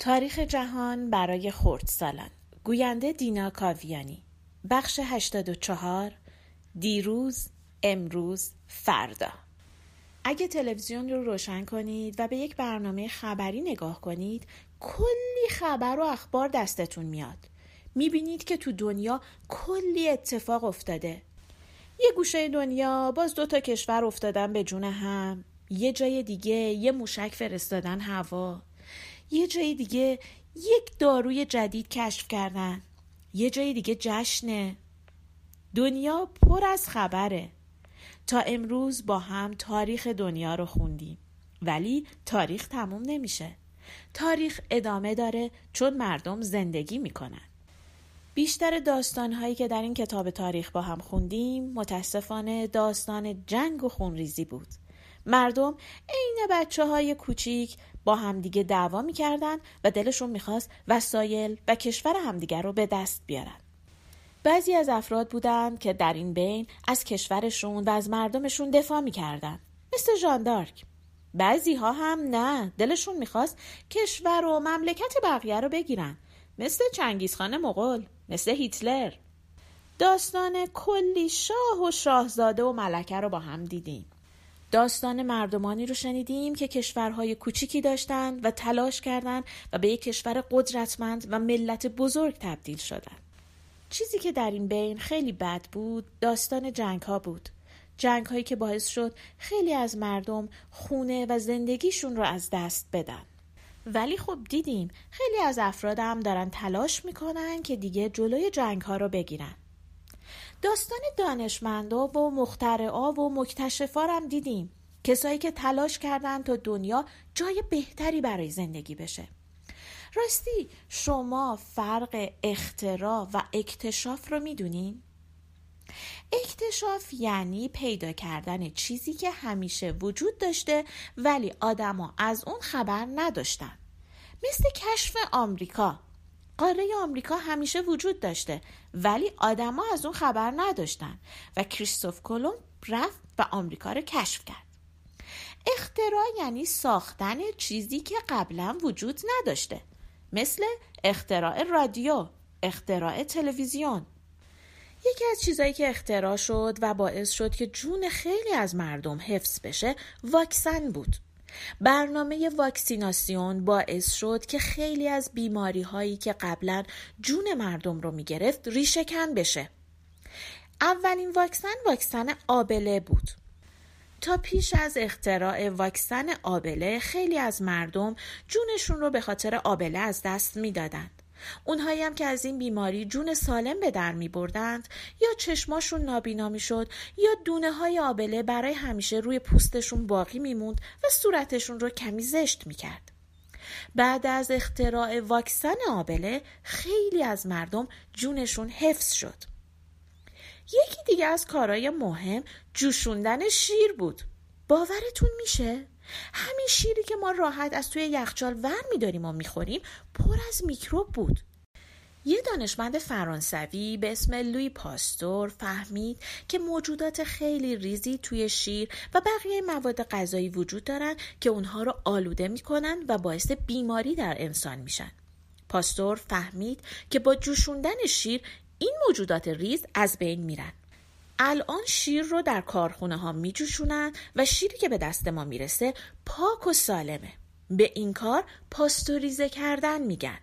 تاریخ جهان برای خردسالان گوینده دینا کاویانی. بخش 84 دیروز امروز فردا. اگه تلویزیون رو روشن کنید و به یک برنامه خبری نگاه کنید کلی خبر و اخبار دستتون میاد. می‌بینید که تو دنیا کلی اتفاق افتاده. یه گوشه دنیا باز دو تا کشور افتادن به جون هم. یه جای دیگه یه موشک فرستادن هوا. یه جای دیگه یک داروی جدید کشف کردن. یه جای دیگه جشنه. دنیا پر از خبره. تا امروز با هم تاریخ دنیا رو خوندیم. ولی تاریخ تموم نمیشه. تاریخ ادامه داره چون مردم زندگی می‌کنن. بیشتر داستانهایی که در این کتاب تاریخ با هم خوندیم متاسفانه داستان جنگ و خونریزی بود. مردم عین بچه های کوچیک با همدیگه دعوا می‌کردن و دلشون می‌خواست وسایل و کشور همدیگه رو به دست بیارن. بعضی از افراد بودند که در این بین از کشورشون و از مردمشون دفاع می‌کردن. مثل جاندارک. بعضی ها هم نه دلشون می‌خواست کشور و مملکت بقیه رو بگیرن. مثل چنگیزخان مغول. مثل هیتلر. داستان کلی شاه و شاهزاده و ملکه رو با هم دیدیم. داستان مردمانی رو شنیدیم که کشورهای کوچیکی داشتند و تلاش کردند و به یک کشور قدرتمند و ملت بزرگ تبدیل شدند. چیزی که در این بین خیلی بد بود داستان جنگ ها بود. جنگ هایی که باعث شد خیلی از مردم خونه و زندگیشون رو از دست بدن. ولی خب دیدیم خیلی از افراد هم دارن تلاش می‌کنن که دیگه جلوی جنگ ها رو بگیرن. داستان دانشمندا و مخترعا و مکتشفا هم دیدیم. کسایی که تلاش کردن تا دنیا جای بهتری برای زندگی بشه. راستی شما فرق اختراع و اکتشاف رو می‌دونین؟ اکتشاف یعنی پیدا کردن چیزی که همیشه وجود داشته ولی آدما از اون خبر نداشتن. مثل کشف آمریکا. قاره آمریکا همیشه وجود داشته ولی آدما از اون خبر نداشتن و کریستوف کلمب رفت و آمریکا رو کشف کرد. اختراع یعنی ساختن چیزی که قبلا وجود نداشته مثل اختراع رادیو اختراع تلویزیون. یکی از چیزایی که اختراع شد و باعث شد که جون خیلی از مردم حفظ بشه واکسن بود. برنامه واکسیناسیون باعث شد که خیلی از بیماری هایی که قبلا جون مردم رو می گرفت ریشهکن بشه. اولین واکسن واکسن آبله بود. تا پیش از اختراع واکسن آبله خیلی از مردم جونشون رو به خاطر آبله از دست می‌دادند. اونهایی هم که از این بیماری جون سالم به در می بردند یا چشماشون نابینا می شد یا دونه های آبله برای همیشه روی پوستشون باقی میموند و صورتشون رو کمی زشت می کرد. بعد از اختراع واکسن آبله خیلی از مردم جونشون حفظ شد. یکی دیگه از کارهای مهم جوشوندن شیر بود. باورتون میشه؟ همین شیری که ما راحت از توی یخچال ور میداریم و می‌خوریم پر از میکروب بود یه دانشمند فرانسوی به اسم لوی پاستور فهمید که موجودات خیلی ریزی توی شیر و بقیه مواد غذایی وجود دارن که اونها رو آلوده می‌کنن و باعث بیماری در انسان میشن. پاستور فهمید که با جوشوندن شیر این موجودات ریز از بین میرن. الان شیر رو در کارخونه ها می جوشونن و شیری که به دست ما می‌رسه پاک و سالمه. به این کار پاستوریزه کردن میگن.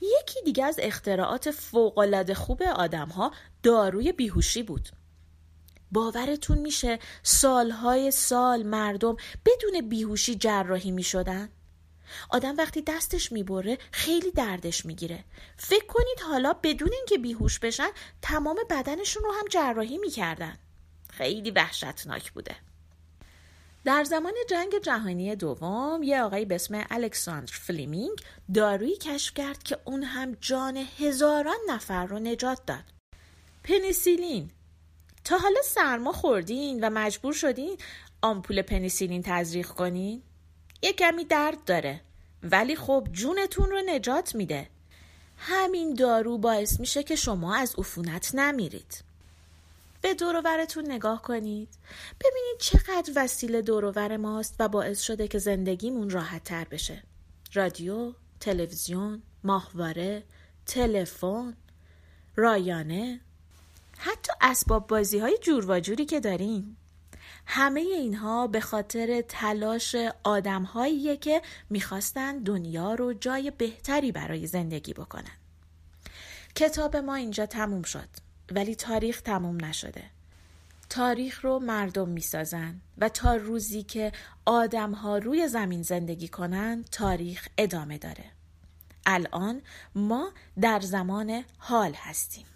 یکی دیگه از اختراعات فوقالعاده خوب آدم ها داروی بیهوشی بود. باورتون میشه سالهای سال مردم بدون بیهوشی جراحی می شدن؟ آدم وقتی دستش می‌بره خیلی دردش می‌گیره. فکر کنید حالا بدون اینکه بیهوش بشن تمام بدنشون رو هم جراحی می‌کردن. خیلی وحشتناک بوده. در زمان جنگ جهانی دوم یه آقایی به اسم الکساندر فلیمینگ دارویی کشف کرد که اون هم جان هزاران نفر رو نجات داد. پنیسیلین. تا حالا سرما خوردین و مجبور شدین آمپول پنیسیلین تزریق کنین؟ یه کمی درد داره. ولی خب جونتون رو نجات میده. همین دارو باعث میشه که شما از عفونت نمیرید. به دوروورتون نگاه کنید. ببینید چقدر وسیله دوروور ماست و باعث شده که زندگیمون راحت تر بشه. رادیو، تلویزیون ماهواره تلفن رایانه. حتی اسباب بازی های جور و جوری که داریم همه اینها به خاطر تلاش آدم که می‌خواستن دنیا رو جای بهتری برای زندگی بکنن. کتاب ما اینجا تموم شد ولی تاریخ تموم نشده. تاریخ رو مردم می‌سازن و تا روزی که آدم ها روی زمین زندگی کنن تاریخ ادامه داره. الان ما در زمان حال هستیم.